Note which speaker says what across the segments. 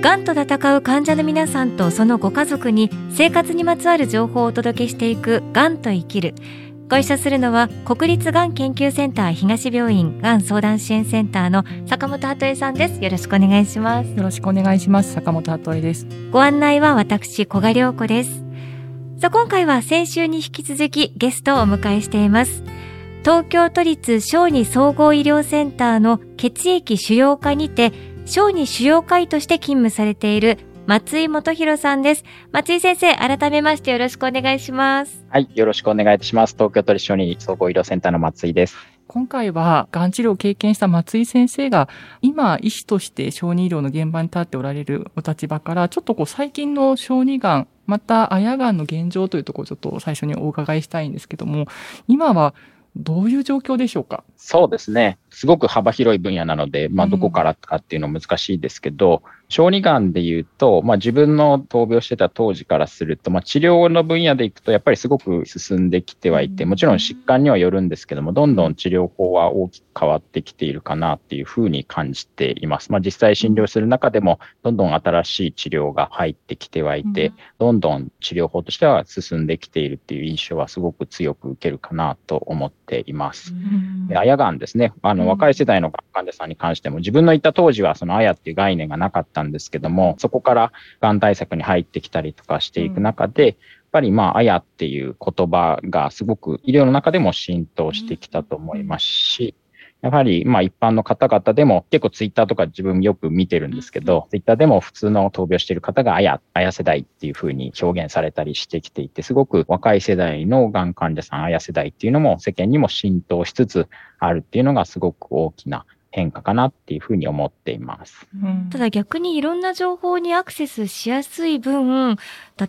Speaker 1: がんと闘う患者の皆さんとそのご家族に生活にまつわる情報をお届けしていくがんと生きる。ご一緒するのは国立がん研究センター東病院がん相談支援センターの坂本鳩恵さんです。よろしくお願いします。
Speaker 2: よろしくお願いします。坂本鳩恵です。
Speaker 1: ご案内は私小賀良子です。さあ今回は先週に引き続きゲストをお迎えしています。東京都立小児総合医療センターの血液腫瘍科にて小児腫瘍科医として勤務されている松井元弘さんです。松井先生、改めましてよろしくお願いします。
Speaker 3: はい、よろしくお願いいたします。東京都立小児総合医療センターの松井です。
Speaker 2: 今回は、がん治療を経験した松井先生が、今、医師として小児医療の現場に立っておられるお立場から、ちょっとこう、最近の小児がん、また、あやがんの現状というところをちょっと最初にお伺いしたいんですけども、今はどういう状況でしょうか？
Speaker 3: そうですね。すごく幅広い分野なので、まあ、どこからかっていうのは難しいですけど、うん小児がんで言うと、まあ、自分の闘病してた当時からすると、まあ、治療の分野でいくと、やっぱりすごく進んできてはいて、もちろん疾患にはよるんですけども、どんどん治療法は大きく変わってきているかなっていうふうに感じています。まあ、実際診療する中でも、どんどん新しい治療が入ってきてはいて、どんどん治療法としては進んできているっていう印象はすごく強く受けるかなと思っています。で、あやがんですね。あの、若い世代の患者さんに関しても、自分のいた当時はそのあやっていう概念がなかったんですけども、そこからがん対策に入ってきたりとかしていく中で、やっぱりまあ、あやっていう言葉がすごく医療の中でも浸透してきたと思いますし、やはり、まあ一般の方々でも結構ツイッターとか自分よく見てるんですけど、ツイッターでも普通の闘病している方があや、あや世代っていうふうに表現されたりしてきていて、すごく若い世代のがん患者さん、あや世代っていうのも世間にも浸透しつつあるっていうのがすごく大きな変化かなっていうふうに思っています。
Speaker 1: うん、ただ逆にいろんな情報にアクセスしやすい分、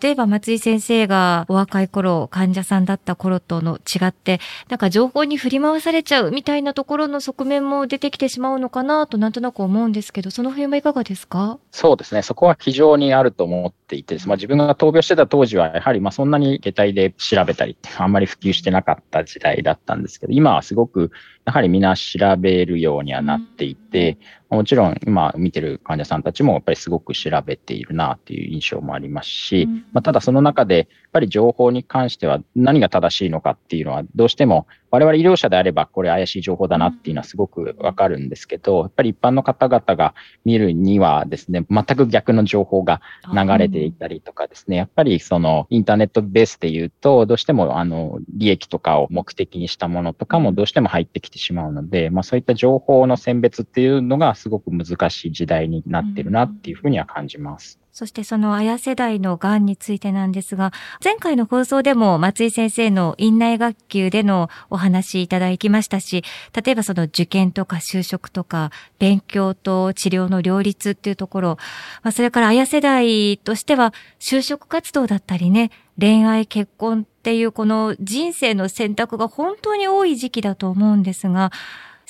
Speaker 1: 例えば松井先生がお若い頃、患者さんだった頃との違って、なんか情報に振り回されちゃうみたいなところの側面も出てきてしまうのかなとなんとなく思うんですけど、その辺はいかがですか
Speaker 3: そうですね。そこは非常にあると思っていて、まあ、自分が闘病してた当時は、やはりまあそんなに携帯で調べたりってあんまり普及してなかった時代だったんですけど、今はすごくやはり皆調べるようにはなっていて、もちろん今見てる患者さんたちもやっぱりすごく調べているなっていう印象もありますし、まあ、ただその中でやっぱり情報に関しては何が正しいのかっていうのはどうしても我々医療者であればこれ怪しい情報だなっていうのはすごくわかるんですけど、やっぱり一般の方々が見るにはですね、全く逆の情報が流れていたりとかですね、やっぱりそのインターネットベースで言うと、どうしてもあの利益とかを目的にしたものとかもどうしても入ってきてしまうので、まあそういった情報の選別っていうのがすごく難しい時代になってるなっていうふうには感じます。
Speaker 1: そしてその綾世代の癌についてなんですが、前回の放送でも松井先生の院内学級でのお話いただきましたし、例えばその受験とか就職とか、勉強と治療の両立っていうところ、まあ、それから綾世代としては就職活動だったりね、恋愛結婚っていうこの人生の選択が本当に多い時期だと思うんですが、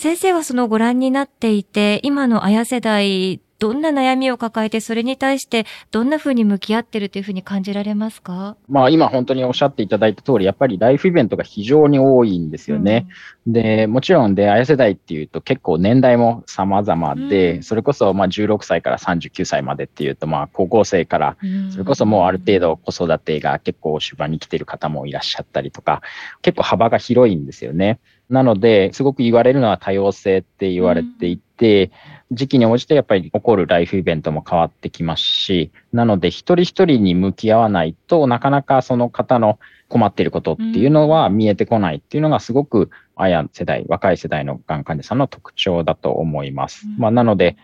Speaker 1: 先生はそのご覧になっていて、今の綾世代どんな悩みを抱えて、それに対してどんなふうに向き合ってるというふうに感じられますか？
Speaker 3: まあ今本当におっしゃっていただいた通り、やっぱりライフイベントが非常に多いんですよね。うん、で、もちろんで、あや世代っていうと結構年代も様々で、うん、それこそまあ16歳から39歳までっていうと、まあ高校生から、それこそもうある程度子育てが結構終盤に来てる方もいらっしゃったりとか、結構幅が広いんですよね。なので、すごく言われるのは多様性って言われていて、うん時期に応じてやっぱり起こるライフイベントも変わってきますし、なので一人一人に向き合わないとなかなかその方の困っていることっていうのは見えてこないっていうのがすごく、あや世代、若い世代のがん患者さんの特徴だと思います。まあ、なので、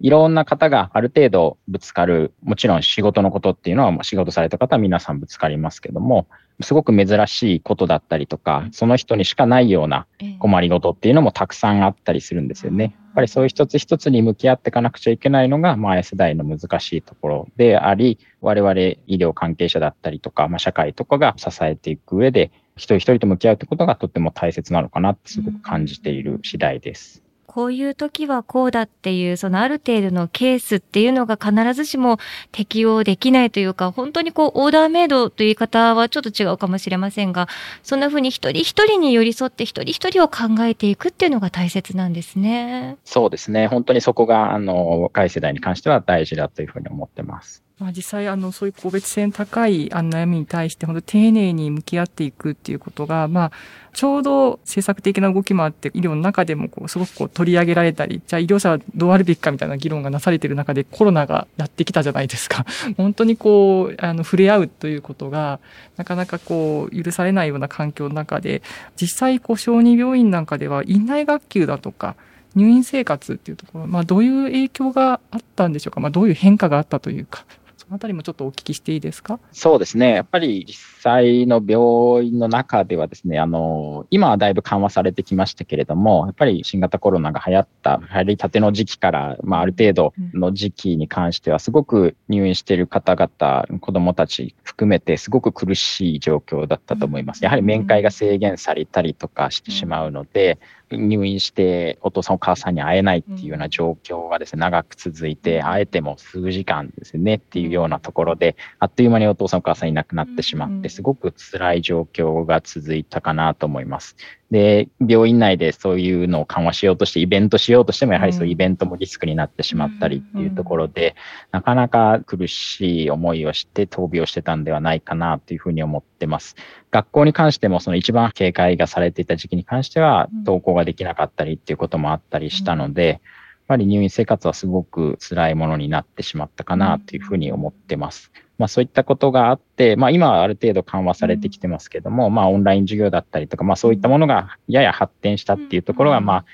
Speaker 3: いろんな方がある程度ぶつかる、もちろん仕事のことっていうのは、仕事された方は皆さんぶつかりますけども、すごく珍しいことだったりとか、その人にしかないような困りごとっていうのもたくさんあったりするんですよね。やっぱりそういう一つ一つに向き合っていかなくちゃいけないのが、まあ、世代の難しいところであり、我々医療関係者だったりとか、まあ、社会とかが支えていく上で、一人一人と向き合うってことがとっても大切なのかなってすごく感じている次第です。
Speaker 1: こういう時はこうだっていう、そのある程度のケースっていうのが必ずしも適用できないというか、本当にこう、オーダーメイドという言い方はちょっと違うかもしれませんが、そんな風に一人一人に寄り添って一人一人を考えていくっていうのが大切なんですね。
Speaker 3: そうですね。本当にそこが、あの、若い世代に関しては大事だというふうに思ってます。
Speaker 2: まあ、実際、あの、そういう個別性高いあの悩みに対して、本当丁寧に向き合っていくっていうことが、まあ、ちょうど政策的な動きもあって、医療の中でもこう、すごくこう取り上げられたり、じゃあ医療者はどうあるべきかみたいな議論がなされている中でコロナがやってきたじゃないですか。本当にこう、あの、触れ合うということが、なかなかこう、許されないような環境の中で、実際、こう、小児病院なんかでは、院内学級だとか、入院生活っていうところ、まあ、どういう影響があったんでしょうか、まあ、どういう変化があったというか。そのあたりもちょっとお聞きしていいですか？
Speaker 3: そうですね。やっぱり実際の病院の中ではですね、あの、今はだいぶ緩和されてきましたけれども、やっぱり新型コロナが流行った、流行りたての時期から、まあ、ある程度の時期に関しては、すごく入院している方々、子供たち含めて、すごく苦しい状況だったと思います。やはり面会が制限されたりとかしてしまうので、入院してお父さんお母さんに会えないっていうような状況がですね、長く続いて、会えても数時間ですねっていうようなところで、あっという間にお父さんお母さんいなくなってしまって、すごく辛い状況が続いたかなと思います。で、病院内でそういうのを緩和しようとして、イベントしようとしても、やはりそういうイベントもリスクになってしまったりっていうところで、なかなか苦しい思いをして闘病してたんではないかなというふうに思ってます。学校に関しても、その一番警戒がされていた時期に関しては、登校ができなかったりっていうこともあったりしたので、やっぱり入院生活はすごく辛いものになってしまったかなというふうに思ってます。まあそういったことがあって、まあ今はある程度緩和されてきてますけども、まあオンライン授業だったりとか、まあそういったものがやや発展したっていうところが、まあ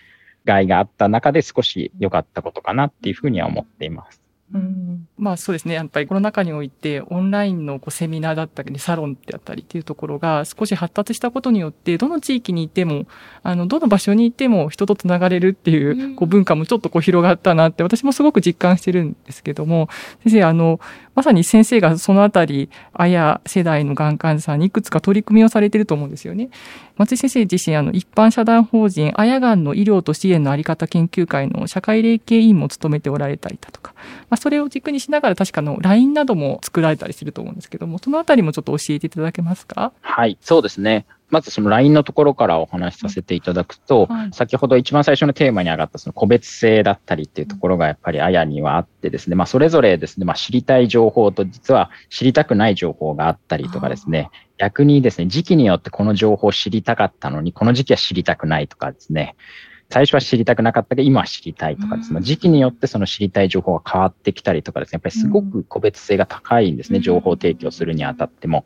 Speaker 3: 害があった中で少し良かったことかなっていうふうには思っています。
Speaker 2: うん、まあそうですね。やっぱりコロナ禍において、オンラインのこうセミナーだったり、サロンであったりっていうところが少し発達したことによって、どの地域にいても、あの、どの場所にいても人と繋がれるっていう、こう文化もちょっとこう広がったなって、私もすごく実感してるんですけども、先生、あの、まさに先生がそのあたり、あや世代のがん患者さんにいくつか取り組みをされてると思うんですよね。松井先生自身、あの、一般社団法人、あやがんの医療と支援のあり方研究会の社会連携委員も務めておられたりだとか、まあ、それを軸にしながら確かの LINE なども作られたりすると思うんですけども、そのあたりもちょっと教えていただけますか？
Speaker 3: はい、そうですね。まずその LINE のところからお話しさせていただくと、先ほど一番最初のテーマに上がったその個別性だったりっていうところがやっぱりあやにはあってですね、まあそれぞれですね、まあ知りたい情報と実は知りたくない情報があったりとかですね、逆にですね、時期によってこの情報を知りたかったのに、この時期は知りたくないとかですね、最初は知りたくなかったけど、今は知りたいとかです。ね、時期によってその知りたい情報が変わってきたりとかですね、やっぱりすごく個別性が高いんですね、情報提供するにあたっても。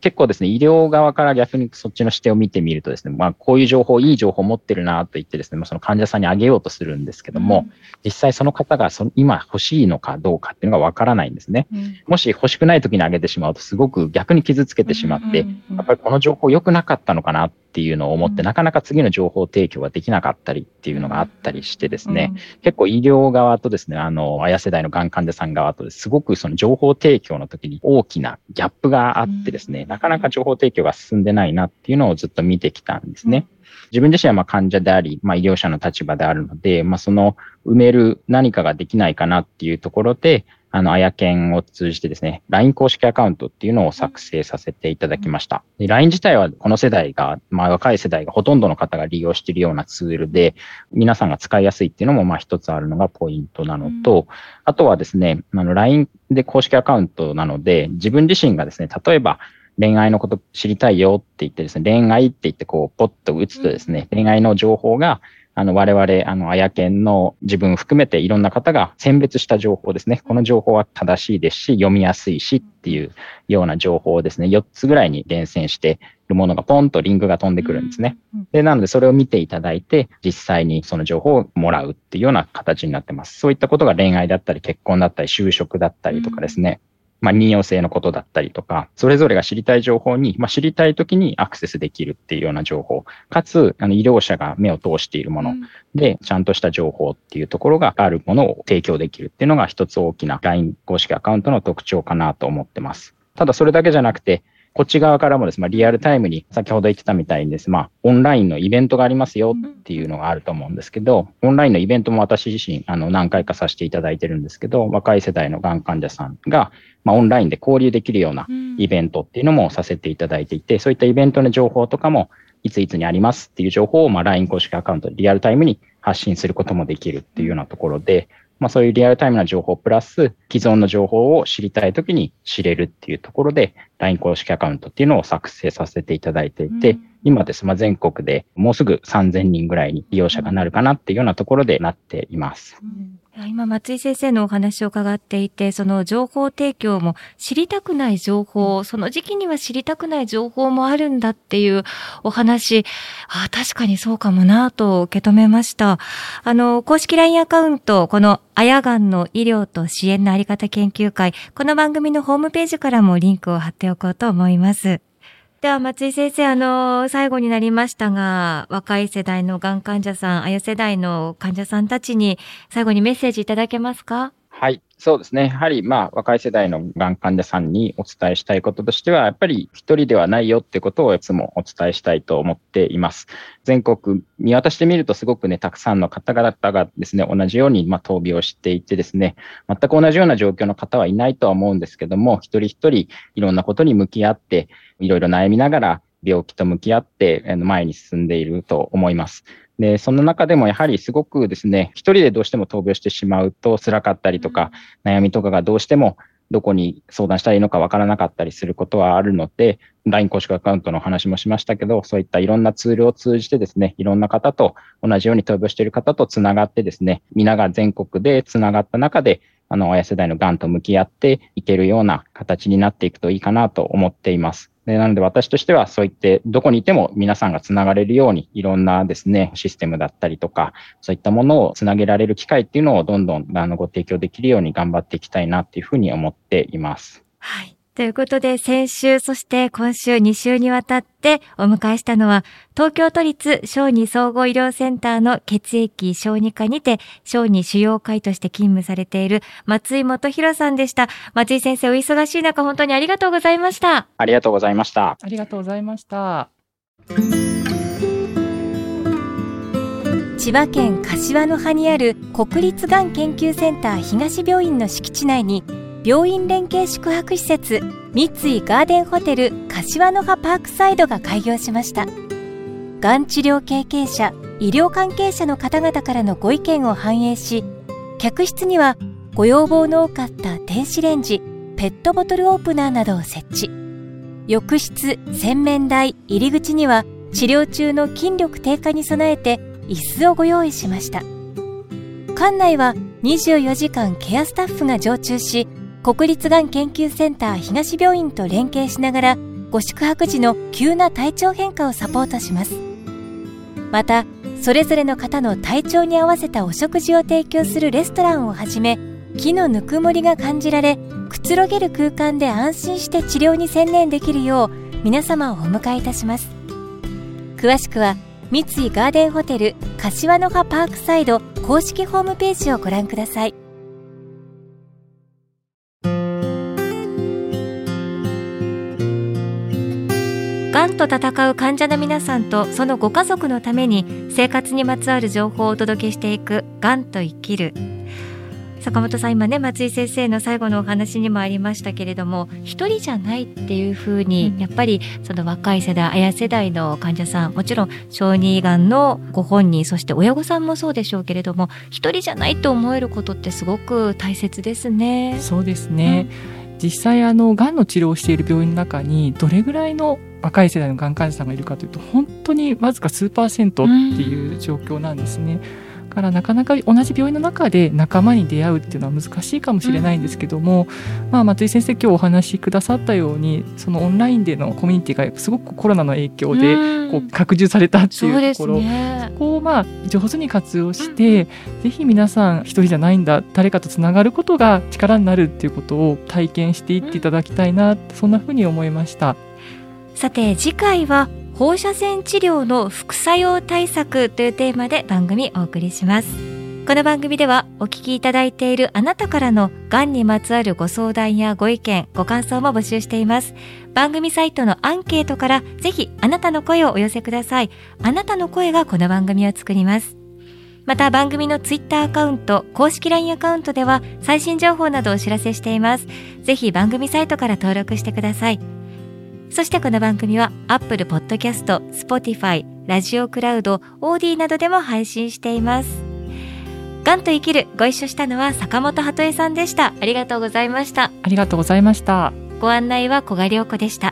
Speaker 3: 結構ですね、医療側から逆にそっちの視点を見てみるとですね、まあこういう情報、いい情報を持ってるなと言ってですね、まあ、その患者さんにあげようとするんですけども、うん、実際その方がその今欲しいのかどうかっていうのがわからないんですね。うん、もし欲しくない時にあげてしまうとすごく逆に傷つけてしまって、やっぱりこの情報良くなかったのかなっていうのを思って、なかなか次の情報提供ができなかったりっていうのがあったりしてですね、結構医療側とですね、あの、綾世代のがん患者さん側とすごくその情報提供の時に大きなギャップがあってですね、なかなか情報提供が進んでないなっていうのをずっと見てきたんですね。自分自身はまあ患者であり、まあ医療者の立場であるので、まあその埋める何かができないかなっていうところで、あの、あやけんを通じてですね、LINE 公式アカウントっていうのを作成させていただきました。LINE 自体はこの世代が、まあ若い世代がほとんどの方が利用しているようなツールで、皆さんが使いやすいっていうのもまあ一つあるのがポイントなのと、あとはですね、あの LINE で公式アカウントなので、自分自身がですね、例えば恋愛のこと知りたいよって言ってですね、恋愛って言ってこう、ポッと打つとですね、恋愛の情報があの、我々、あの、あやけんの自分含めていろんな方が選別した情報ですね。この情報は正しいですし、読みやすいしっていうような情報をですね、4つぐらいに厳選してるものがポンとリンクが飛んでくるんですね。で、なのでそれを見ていただいて、実際にその情報をもらうっていうような形になってます。そういったことが恋愛だったり、結婚だったり、就職だったりとかですね。まあ、任用性のことだったりとか、それぞれが知りたい情報に、まあ、知りたい時にアクセスできるっていうような情報、かつ、あの、医療者が目を通しているもので、ちゃんとした情報っていうところがあるものを提供できるっていうのが一つ大きな LINE 公式アカウントの特徴かなと思ってます。ただそれだけじゃなくて、こっち側からもですね、まあ、リアルタイムに先ほど言ってたみたいにですね、まあ、オンラインのイベントがありますよっていうのがあると思うんですけど、オンラインのイベントも私自身、あの、何回かさせていただいてるんですけど、若い世代のがん患者さんが、まあ、オンラインで交流できるようなイベントっていうのもさせていただいていて、そういったイベントの情報とかも、いついつにありますっていう情報を、まあ、LINE 公式アカウントでリアルタイムに発信することもできるっていうようなところで、まあ、そういうリアルタイムな情報プラス、既存の情報を知りたいときに知れるっていうところで、LINE 公式アカウントっていうのを作成させていただいていて、うん、今です、まあ、全国でもうすぐ3000人ぐらいに利用者がなるかなっていうようなところでなっています。うん
Speaker 1: 今、松井先生のお話を伺っていて、その情報提供も知りたくない情報、その時期には知りたくない情報もあるんだっていうお話、あ確かにそうかもなと受け止めました。あの、公式 LINE アカウント、このあやがんの医療と支援のあり方研究会、この番組のホームページからもリンクを貼っておこうと思います。では、松井先生、あの、最後になりましたが、若い世代のがん患者さん、あや世代の患者さんたちに、最後にメッセージいただけますか？
Speaker 3: はい。そうですね。やはり、まあ、若い世代のがん患者さんにお伝えしたいこととしては、やっぱり一人ではないよってことをいつもお伝えしたいと思っています。全国見渡してみるとすごくね、たくさんの方々がですね、同じように、まあ、闘病をしていてですね、全く同じような状況の方はいないとは思うんですけども、一人一人いろんなことに向き合って、いろいろ悩みながら病気と向き合って前に進んでいると思います。で、その中でもやはりすごくですね、一人でどうしても闘病してしまうと辛かったりとか、悩みとかがどうしてもどこに相談したらいいのかわからなかったりすることはあるので、LINE 公式アカウントの話もしましたけど、そういったいろんなツールを通じてですね、いろんな方と同じように闘病している方とつながってですね、皆が全国でつながった中で、あの、親世代の癌と向き合っていけるような形になっていくといいかなと思っています。でなので私としてはそういってどこにいても皆さんがつながれるようにいろんなですね、システムだったりとか、そういったものをつなげられる機会っていうのをどんどんあのご提供できるように頑張っていきたいなっていうふうに思っています。
Speaker 1: はい。ということで、先週、そして今週2週にわたってお迎えしたのは、東京都立小児総合医療センターの血液小児科にて、小児腫瘍科医として勤務されている松井元弘さんでした。松井先生、お忙しい中、本当にありがとうございました。
Speaker 3: ありがとうございました。
Speaker 2: ありがとうございました。
Speaker 1: 千葉県柏の葉にある国立がん研究センター東病院の敷地内に病院連携宿泊施設三井ガーデンホテル柏の葉パークサイドが開業しました。がん治療経験者医療関係者の方々からのご意見を反映し客室にはご要望の多かった電子レンジペットボトルオープナーなどを設置。浴室洗面台入り口には治療中の筋力低下に備えて椅子をご用意しました。館内は24時間ケアスタッフが常駐し国立がん研究センター東病院と連携しながらご宿泊時の急な体調変化をサポートします。またそれぞれの方の体調に合わせたお食事を提供するレストランをはじめ木のぬくもりが感じられくつろげる空間で安心して治療に専念できるよう皆様をお迎えいたします。詳しくは三井ガーデンホテル柏の葉パークサイド公式ホームページをご覧ください。がんと闘う患者の皆さんとそのご家族のために生活にまつわる情報をお届けしていく「がんと生きる」坂本さん今ね松井先生の最後のお話にもありましたけれども一人じゃないっていうふうに、やっぱりその若い世代綾世代の患者さんもちろん小児がんのご本人そして親御さんもそうでしょうけれども一人じゃないと思えることってすごく大切ですね。
Speaker 2: そうですね、うん、実際あのがんの治療をしている病院の中にどれぐらいの若い世代のがん患者さんがいるかというと本当にわずか数パーセントっていう状況なんですね。からなかなか同じ病院の中で仲間に出会うっていうのは難しいかもしれないんですけども、まあ、松井先生今日お話しくださったようにそのオンラインでのコミュニティがすごくコロナの影響でこう拡充されたっていうところ、ね、そこをまあ上手に活用して、ぜひ皆さん一人じゃないんだ誰かとつながることが力になるっていうことを体験していっていただきたいな、そんなふうに思いました。
Speaker 1: さて次回は放射線治療の副作用対策というテーマで番組お送りします。この番組ではお聞きいただいているあなたからのがんにまつわるご相談やご意見、ご感想も募集しています。番組サイトのアンケートからぜひあなたの声をお寄せください。あなたの声がこの番組を作ります。また番組のツイッターアカウント、公式 LINE アカウントでは最新情報などをお知らせしています。ぜひ番組サイトから登録してください。そしてこの番組は Apple Podcast、Spotify、ラジオクラウド、オーディなどでも配信しています。ガンと生きるご一緒したのは坂本鳩江さんでした。ありがとうございました。
Speaker 2: ありがとうございました。
Speaker 1: ご案内は小賀良子でした。